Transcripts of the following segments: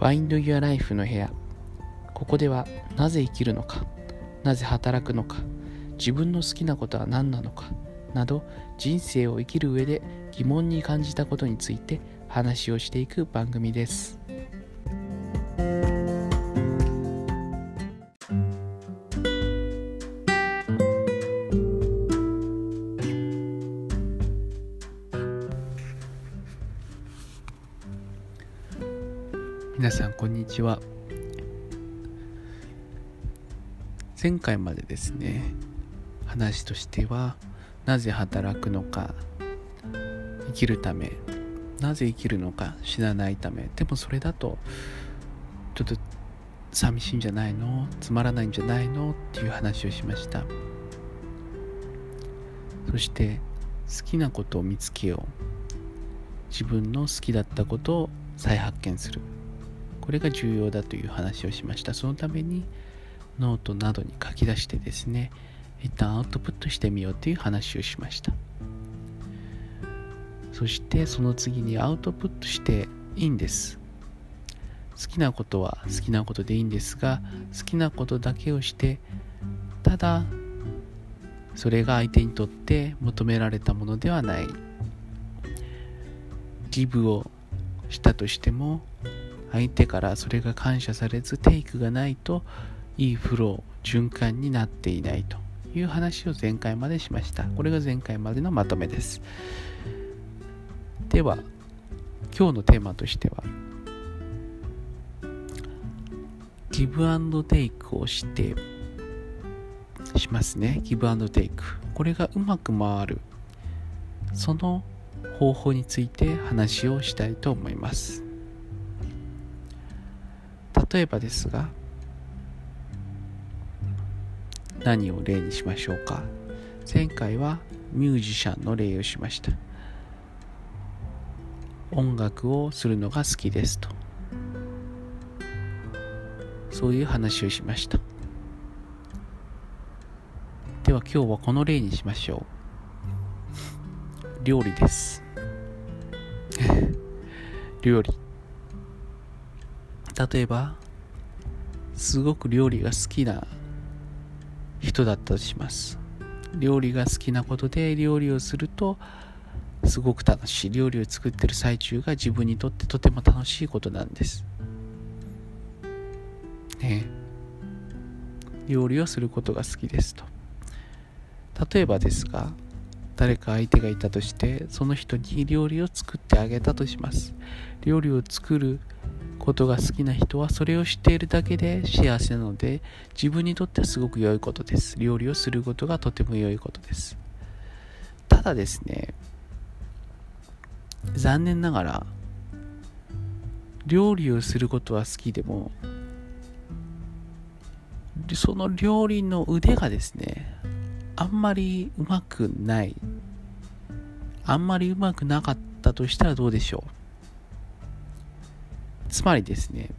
Find Your Life の部屋。ここではなぜ生きるのかなぜ働くのか自分の好きなことは何なのかなど人生を生きる上で疑問に感じたことについて話をしていく番組です。ちは前回までですね話としてはなぜ働くのか生きるためなぜ生きるのか死なないためでもそれだとちょっと寂しいんじゃないの？つまらないんじゃないの？っていう話をしました。そして好きなことを見つけよう。自分の好きだったことを再発見する。これが重要だという話をしました。そのためにノートなどに書き出してですね一旦アウトプットしてみようという話をしました。そしてその次にアウトプットしていいんです。好きなことは好きなことでいいんですが好きなことだけをしてただそれが相手にとって求められたものではない。ギブをしたとしても相手からそれが感謝されずテイクがないといいフロー循環になっていないという話を前回までしました。これが前回までのまとめです。では今日のテーマとしてはギブアンドテイクをしてしますね。ギブアンドテイクこれがうまく回るその方法について話をしたいと思います。例えばですが何を例にしましょうか？前回はミュージシャンの例をしました。音楽をするのが好きですと。そういう話をしました。では今日はこの例にしましょう。料理です。料理。例えばすごく料理が好きな人だったとします。料理が好きなことで料理をするとすごく楽しい。料理を作ってる最中が自分にとってとても楽しいことなんです。ね。料理をすることが好きですと。例えばですが誰か相手がいたとしてその人に料理を作ってあげたとします。料理を作ることが好きな人はそれを知っているだけで幸せなので自分にとってはすごく良いことです。料理をすることがとても良いことです。ただですね残念ながら料理をすることは好きでもその料理の腕がですねあんまりうまくない。あんまりうまくなかったとしたらどうでしょう。つまりですね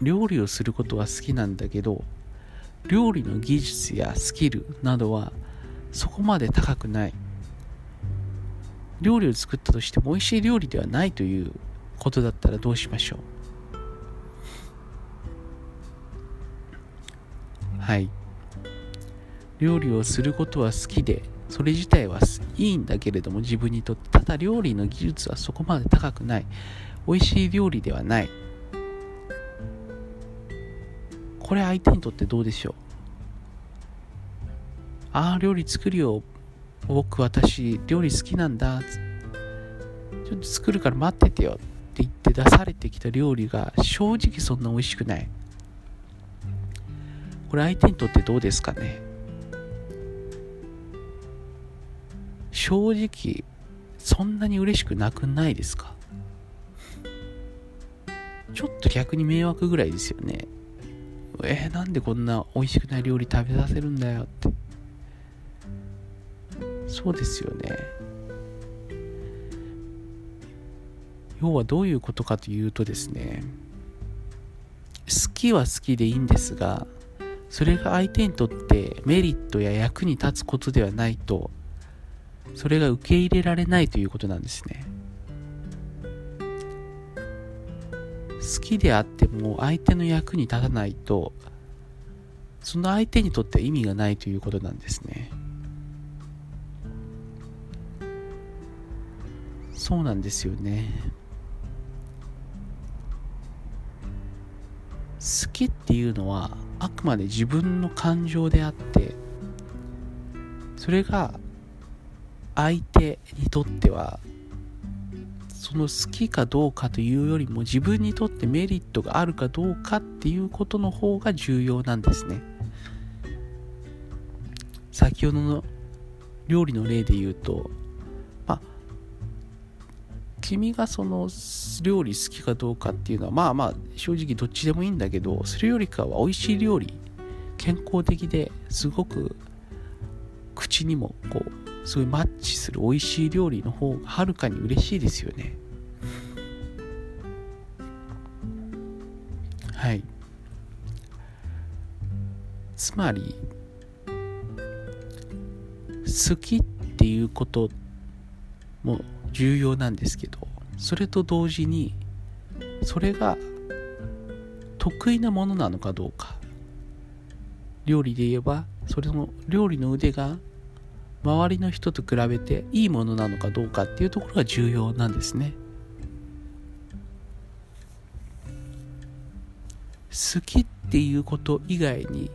料理をすることは好きなんだけど料理の技術やスキルなどはそこまで高くない。料理を作ったとしても美味しい料理ではないということだったらどうしましょう。はい。料理をすることは好きでそれ自体はいいんだけれども自分にとってただ料理の技術はそこまで高くない。美味しい料理ではない。これ相手にとってどうでしょう？ああ料理作るよ。僕私料理好きなんだ。ちょっと作るから待っててよ。って言って出されてきた料理が正直そんな美味しくない。これ相手にとってどうですかね？正直そんなに嬉しくなくないですか？ちょっと逆に迷惑ぐらいですよね。えー、なんでこんな美味しくない料理食べさせるんだよって。そうですよね。要はどういうことかというとですね好きは好きでいいんですがそれが相手にとってメリットや役に立つことではないとそれが受け入れられないということなんですね。好きであっても相手の役に立たないとその相手にとっては意味がないということなんですね。そうなんですよね。好きっていうのはあくまで自分の感情であってそれが相手にとってはその好きかどうかというよりも自分にとってメリットがあるかどうかっていうことの方が重要なんですね。先ほどの料理の例で言うとまあ君がその料理好きかどうかっていうのはまあまあ正直どっちでもいいんだけどそれよりかは美味しい料理健康的ですごく口にもこうすごいうマッチする美味しい料理の方がはるかに嬉しいですよね。はい。つまり好きっていうことも重要なんですけどそれと同時にそれが得意なものなのかどうか。料理で言えばそれの料理の腕が周りの人と比べていいものなのかどうかっていうところが重要なんですね。好きっていうこと以外に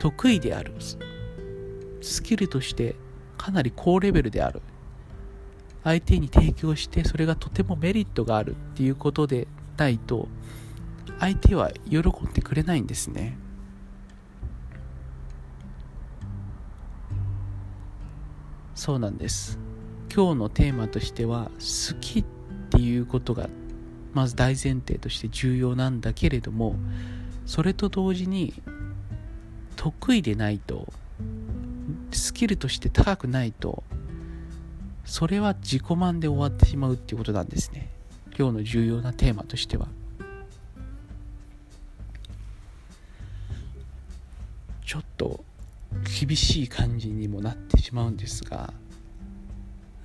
得意である。スキルとしてかなり高レベルである。相手に提供してそれがとてもメリットがあるっていうことでないと相手は喜んでくれないんですね。そうなんです。今日のテーマとしては好きっていうことがまず大前提として重要なんだけれどもそれと同時に得意でないとスキルとして高くないとそれは自己満で終わってしまうっていうことなんですね。今日の重要なテーマとしては。ちょっと厳しい感じにもなってしまうんですが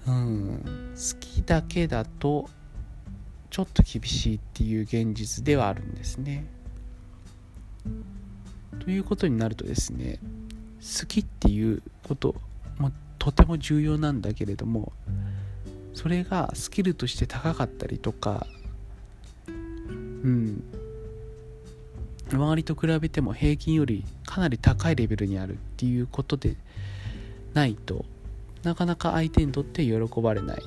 うん好きだけだとちょっと厳しいっていう現実ではあるんですね。ということになるとですね好きっていうこともとても重要なんだけれどもそれがスキルとして高かったりとかうん周りと比べても平均よりかなり高いレベルにあるっていうことでないとなかなか相手にとって喜ばれないっ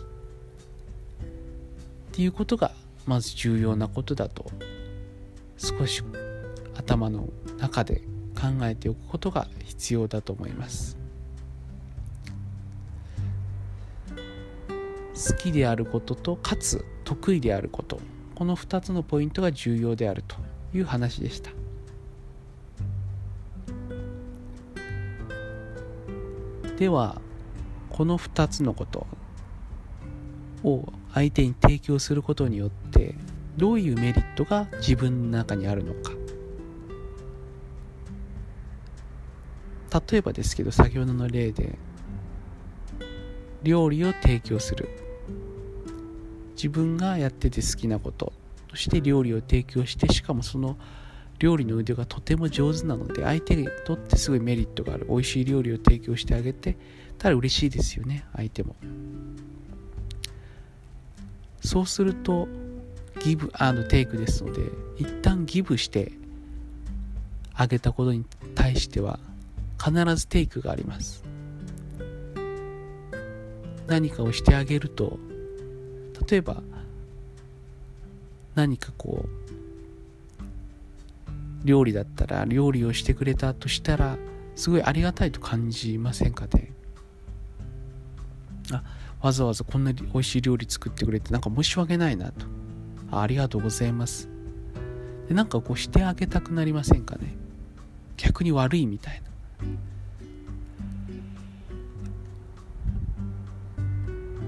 ていうことがまず重要なことだと。少し頭の中で考えておくことが必要だと思います。好きであることとかつ得意であること。この2つのポイントが重要であるという話でした。ではこの2つのことを相手に提供することによってどういうメリットが自分の中にあるのか。例えばですけど先ほどの例で料理を提供する。自分がやってて好きなこととして料理を提供してしかもその料理の腕がとても上手なので相手にとってすごいメリットがある。美味しい料理を提供してあげてたら嬉しいですよね相手も。そうするとギブアンドテイクですので一旦ギブしてあげたことに対しては必ずテイクがあります。何かをしてあげると例えば何かこう料理だったら料理をしてくれたとしたらすごいありがたいと感じませんかね？あわざわざこんなに美味しい料理作ってくれてなんか申し訳ないなと。あありがとうございます。でなんかこうしてあげたくなりませんかね？逆に悪いみたいな。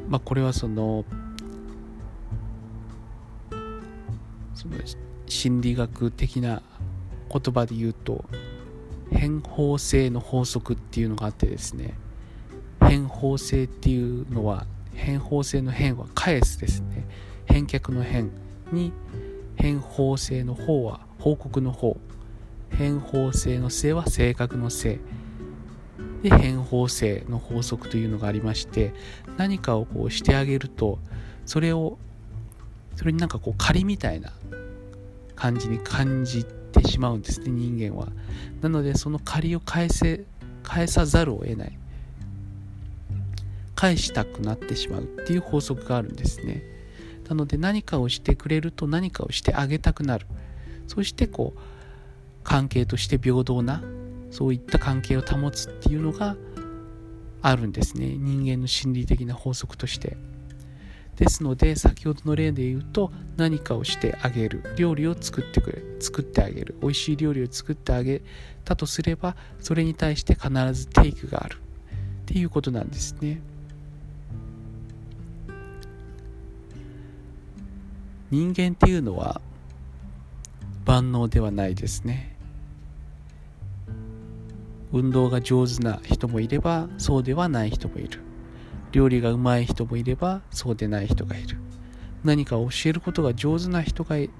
まあこれはそのその心理学的な言葉で言うと変法性の法則っていうのがあってですね変法性っていうのは変法性の変は返すですね。返却の変に変法性の方は報告の方。変法性の性は性格の性。で変法性の法則というのがありまして何かをこうしてあげるとそれをそれになんかこう仮みたいな感じに感じてしまうんですね人間は。なのでその借りを返せ返さざるを得ない。返したくなってしまうっていう法則があるんですね。なので何かをしてくれると何かをしてあげたくなる。そしてこう関係として平等なそういった関係を保つっていうのがあるんですね。人間の心理的な法則として。ですので先ほどの例で言うと何かをしてあげる。料理を作ってくれ。作ってあげる。美味しい料理を作ってあげたとすればそれに対して必ずテイクがある。っていうことなんですね。人間っていうのは万能ではないですね。運動が上手な人もいればそうではない人もいる。料理がうまい人もいればそうでない人がいる。何か教えることが上手な人がい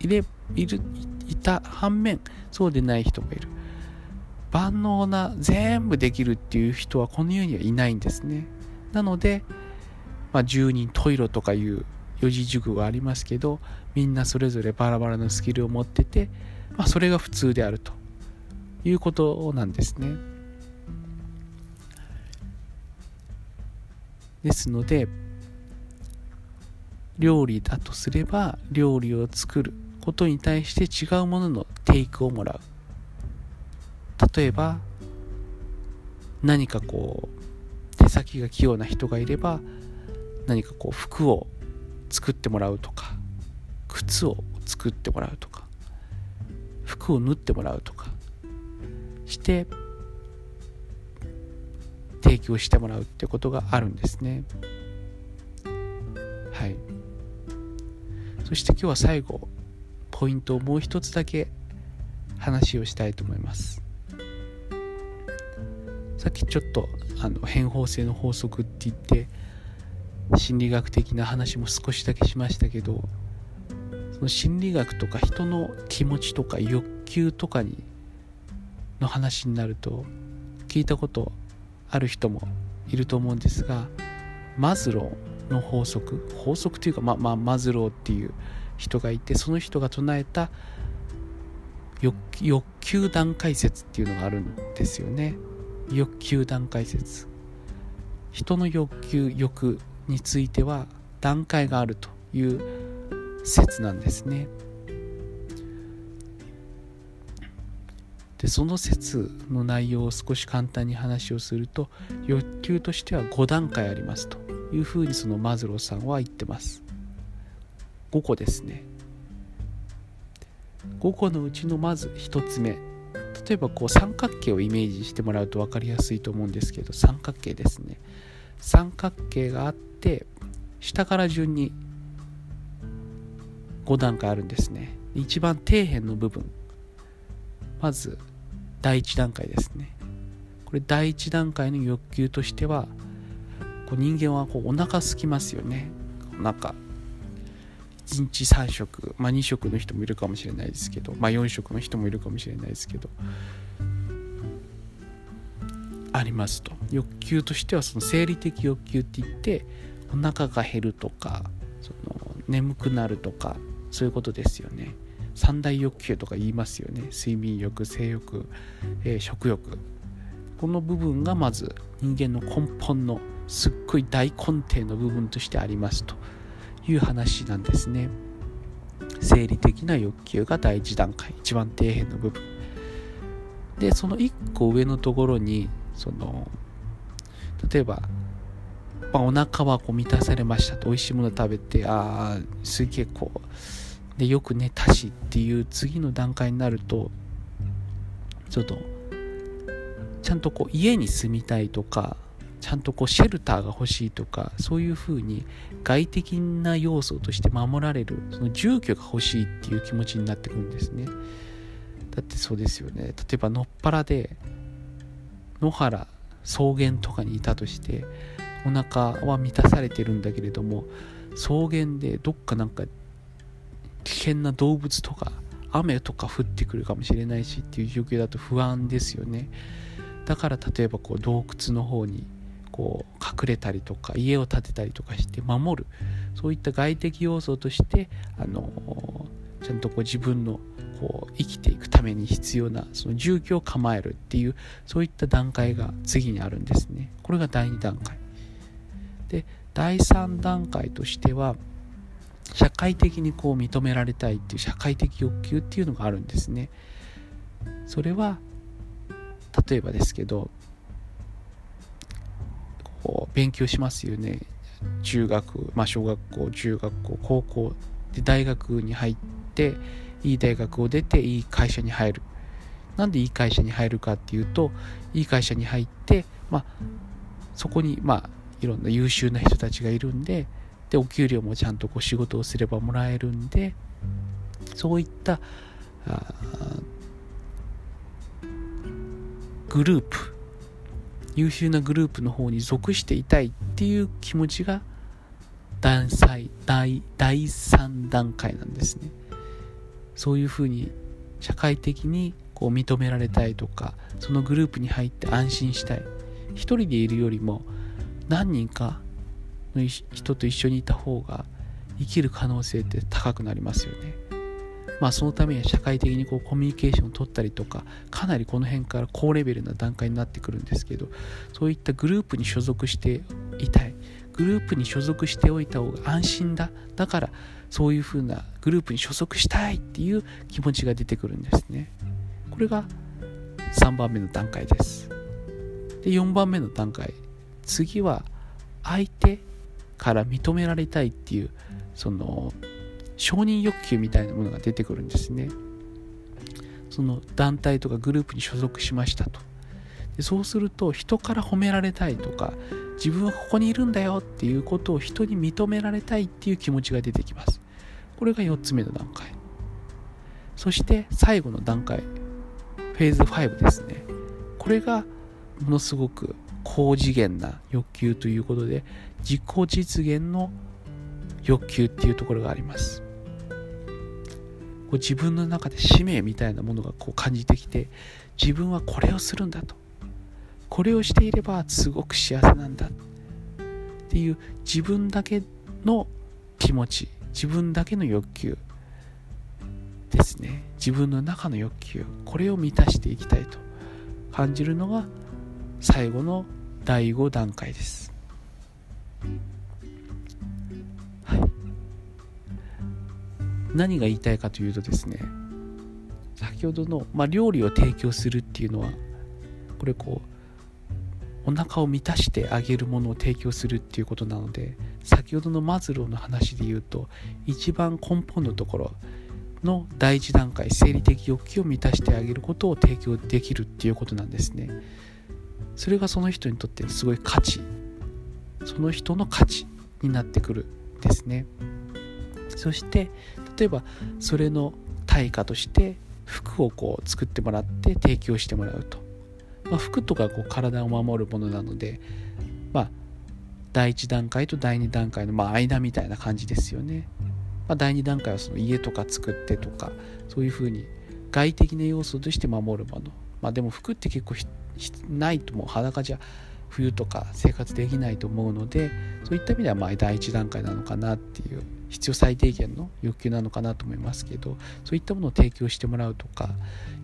れいるいた反面そうでない人もいる。万能な全部できるっていう人はこの世にはいないんですね。なので、まあ、10人十色とかいう四字熟語がありますけどみんなそれぞれバラバラのスキルを持ってて、まあ、それが普通であるということなんですね。ですので料理だとすれば料理を作ることに対して違うもののテイクをもらう。例えば何かこう手先が器用な人がいれば何かこう服を作ってもらうとか靴を作ってもらうとか服を縫ってもらうとかして提供してもらうってことがあるんですね。はい。そして今日は最後ポイントをもう一つだけ話をしたいと思います。さっきちょっとあの変法性の法則って言って心理学的な話も少しだけしましたけどその心理学とか人の気持ちとか欲求とかにの話になると聞いたことある人もいると思うんですがマズローの法則法則というか、ままあ、マズローっていう人がいてその人が唱えた欲欲求段階説っていうのがあるんですよね。欲求段階説。人の欲求欲については段階があるという説なんですね。でその説の内容を少し簡単に話をすると欲求としては5段階ありますというふうにそのマズローさんは言ってます。5個ですね。5個のうちのまず1つ目。例えばこう三角形をイメージしてもらうと分かりやすいと思うんですけど三角形ですね。三角形があって下から順に5段階あるんですね。一番底辺の部分。まず第1段階ですね。これ第1段階の欲求としてはこう人間はこうお腹空きますよね。お腹。1日3食、まあ、2食の人もいるかもしれないですけど、まあ、4食の人もいるかもしれないですけど。ありますと。欲求としてはその生理的欲求って言ってお腹が減るとかその眠くなるとかそういうことですよね。三大欲求とか言いますよね。睡眠欲性欲、えー、食欲。この部分がまず人間の根本のすっごい大根底の部分としてありますという話なんですね。生理的な欲求が第一段階一番底辺の部分。でその1個上のところにその例えば、まあ、お腹はこう満たされましたと美味しいもの食べてああすげえこうでよく寝たしっていう次の段階になるとちょっとちゃんとこう家に住みたいとかちゃんとこうシェルターが欲しいとかそういうふうに外的な要素として守られるその住居が欲しいっていう気持ちになってくるんですね。だってそうですよね。例えばのっぱらで野原草原とかにいたとしてお腹は満たされてるんだけれども草原でどっかなんか危険な動物とか雨とか降ってくるかもしれないしっていう状況だと不安ですよね。だから例えばこう洞窟の方にこう隠れたりとか家を建てたりとかして守る。そういった外的要素としてあのちゃんとこう自分のこう生きていくために必要なその住居を構えるっていうそういった段階が次にあるんですね。これが第2段階。で第3段階としては社会的にこう認められたいっていう社会的欲求っていうのがあるんですね。それは例えばですけどこう勉強しますよね。中学、まあ、小学校中学校高校で大学に入っていい大学を出ていい会社に入る。なんでいい会社に入るかっていうといい会社に入って、まあ、そこに、まあ、いろんな優秀な人たちがいるんででお給料もちゃんとこう仕事をすればもらえるんでそういったグループ優秀なグループの方に属していたいっていう気持ちが第第第3段階なんですね。そういうふうに社会的にこう認められたいとかそのグループに入って安心したい。一人でいるよりも何人かの人と一緒にいた方が生きる可能性って高くなりますよね。まあそのためには社会的にこうコミュニケーションを取ったりとかかなりこの辺から高レベルな段階になってくるんですけどそういったグループに所属していたい。グループに所属しておいた方が安心だ。だからそういうふうなグループに所属したいっていう気持ちが出てくるんですね。これが3番目の段階です。で4番目の段階。次は相手から認められたいっていうその承認欲求みたいなものが出てくるんですね。その団体とかグループに所属しましたと。でそうすると人から褒められたいとか自分はここにいるんだよっていうことを人に認められたいっていう気持ちが出てきます。これが4つ目の段階。そして最後の段階。フェーズ5ですね。これがものすごく高次元な欲求ということで自己実現の欲求っていうところがあります。こう自分の中で使命みたいなものがこう感じてきて自分はこれをするんだと。これをしていればすごく幸せなんだ。っていう自分だけの気持ち自分だけの欲求。ですね。自分の中の欲求。これを満たしていきたいと感じるのが最後の第5段階です、はい、何が言いたいかというとですね先ほどの、まあ、料理を提供するっていうのはこれこうお腹を満たしてあげるものを提供するっていうことなので先ほどのマズローの話で言うと一番根本のところの第一段階生理的欲求を満たしてあげることを提供できるっていうことなんですね。それがその人にとってすごい価値。その人の価値になってくるんですね。そして例えばそれの対価として服をこう作ってもらって提供してもらうと、まあ、服とかこう体を守るものなのでまあ第1段階と第2段階のまあ間みたいな感じですよね、まあ、第2段階はその家とか作ってとかそういうふうに外的な要素として守るもの。まあでも服って結構ないともう裸じゃ冬とか生活できないと思うのでそういった意味ではまあ第一段階なのかなっていう必要最低限の欲求なのかなと思いますけどそういったものを提供してもらうとか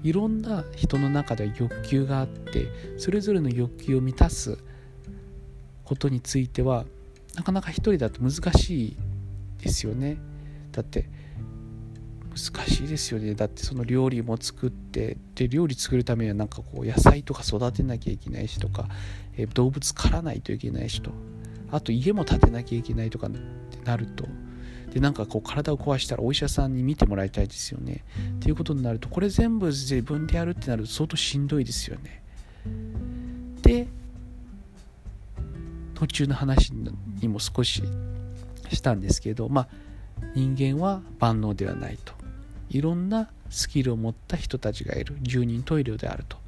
いろんな人の中では欲求があってそれぞれの欲求を満たすことについてはなかなか一人だと難しいですよね。だって難しいですよね。だってその料理も作ってで料理作るためにはなんかこう野菜とか育てなきゃいけないしとか、えー、動物狩らないといけないしと。あと家も建てなきゃいけないとかってなると。でなんかこう体を壊したらお医者さんに見てもらいたいですよね。っていうことになるとこれ全部自分でやるってなると相当しんどいですよね。で途中の話にも少ししたんですけどまあ人間は万能ではないと。いろんなスキルを持った人たちがいる。十人十色であると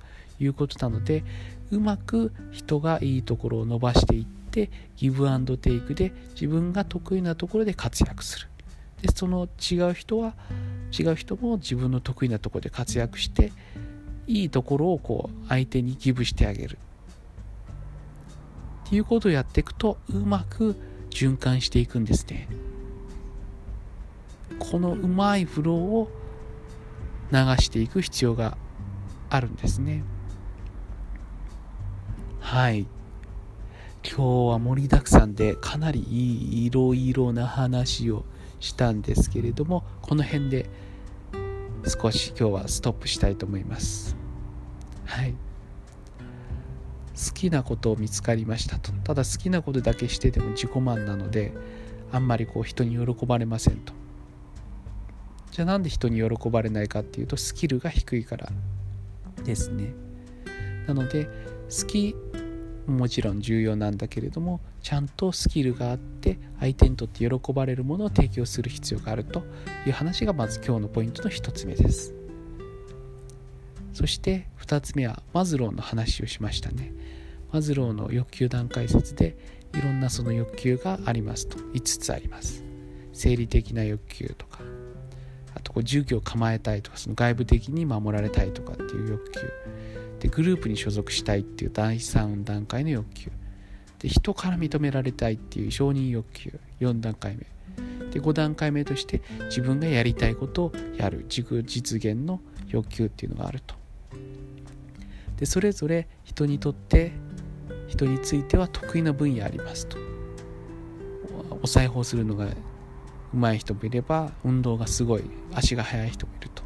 いうことなのでうまく人がいいところを伸ばしていってギブアンドテイクで自分が得意なところで活躍する。でその違う人は違う人も自分の得意なところで活躍していいところをこう相手にギブしてあげる。っていうことをやっていくとうまく循環していくんですね。このうまいフローを流していく必要があるんですね。はい。今日は盛りだくさんでかなりいいいろいろな話をしたんですけれどもこの辺で少し今日はストップしたいと思います。はい。好きなことを見つかりましたと。ただ好きなことだけしてても自己満なのであんまりこう人に喜ばれませんと。じゃあなんで人に喜ばれないかっていうとスキルが低いからですね。なので好きもちろん重要なんだけれどもちゃんとスキルがあって相手にとって喜ばれるものを提供する必要があるという話がまず今日のポイントの1つ目です。そして2つ目はマズローの話をしましたね。マズローの欲求段階説でいろんなその欲求がありますと。5つあります。生理的な欲求とかあとこう住居を構えたいとかその外部的に守られたいとかっていう欲求。でグループに所属したいっていう第3段階の欲求。で人から認められたいっていう承認欲求4段階目で5段階目として自分がやりたいことをやる。自己実現の欲求っていうのがあると。でそれぞれ人にとって人については得意な分野ありますと。お裁縫するのが上手い人もいれば運動がすごい足が速い人もいると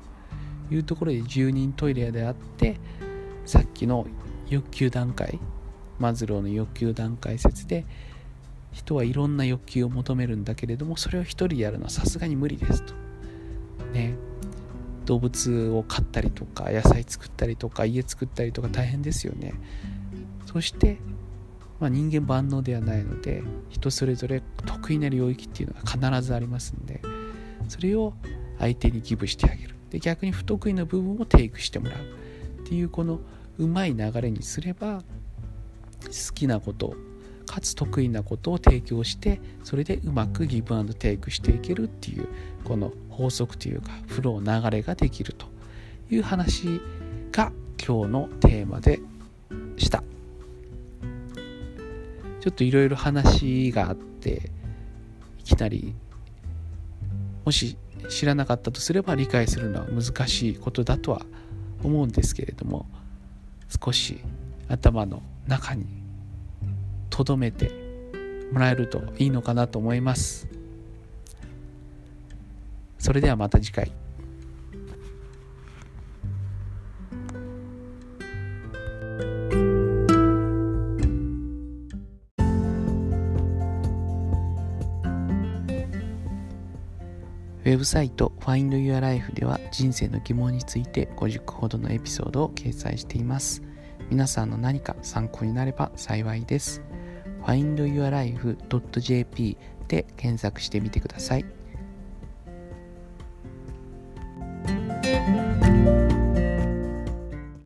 いうところで住人トイレであってさっきの欲求段階マズローの欲求段階説で人はいろんな欲求を求めるんだけれどもそれを一人でやるのはさすがに無理ですとね動物を飼ったりとか野菜作ったりとか家作ったりとか大変ですよねそして、まあ、人間万能ではないので人それぞれ得意な領域っていうのが必ずありますんでそれを相手にギブしてあげる。で逆に不得意な部分をテイクしてもらう。っていうこのうまい流れにすれば好きなことかつ得意なことを提供してそれでうまくギブアンドテイクしていけるっていうこの法則というかフロー流れができるという話が今日のテーマでした。ちょっといろいろ話があっていきなりもし知らなかったとすれば理解するのは難しいことだとは思うんですけれども少し頭の中に留めてもらえるといいのかなと思います。それではまた次回。ウェブサイト Find Your Life では人生の疑問について50個ほどのエピソードを掲載しています。皆さんの何か参考になれば幸いです。findyourlife.jp で検索してみてください。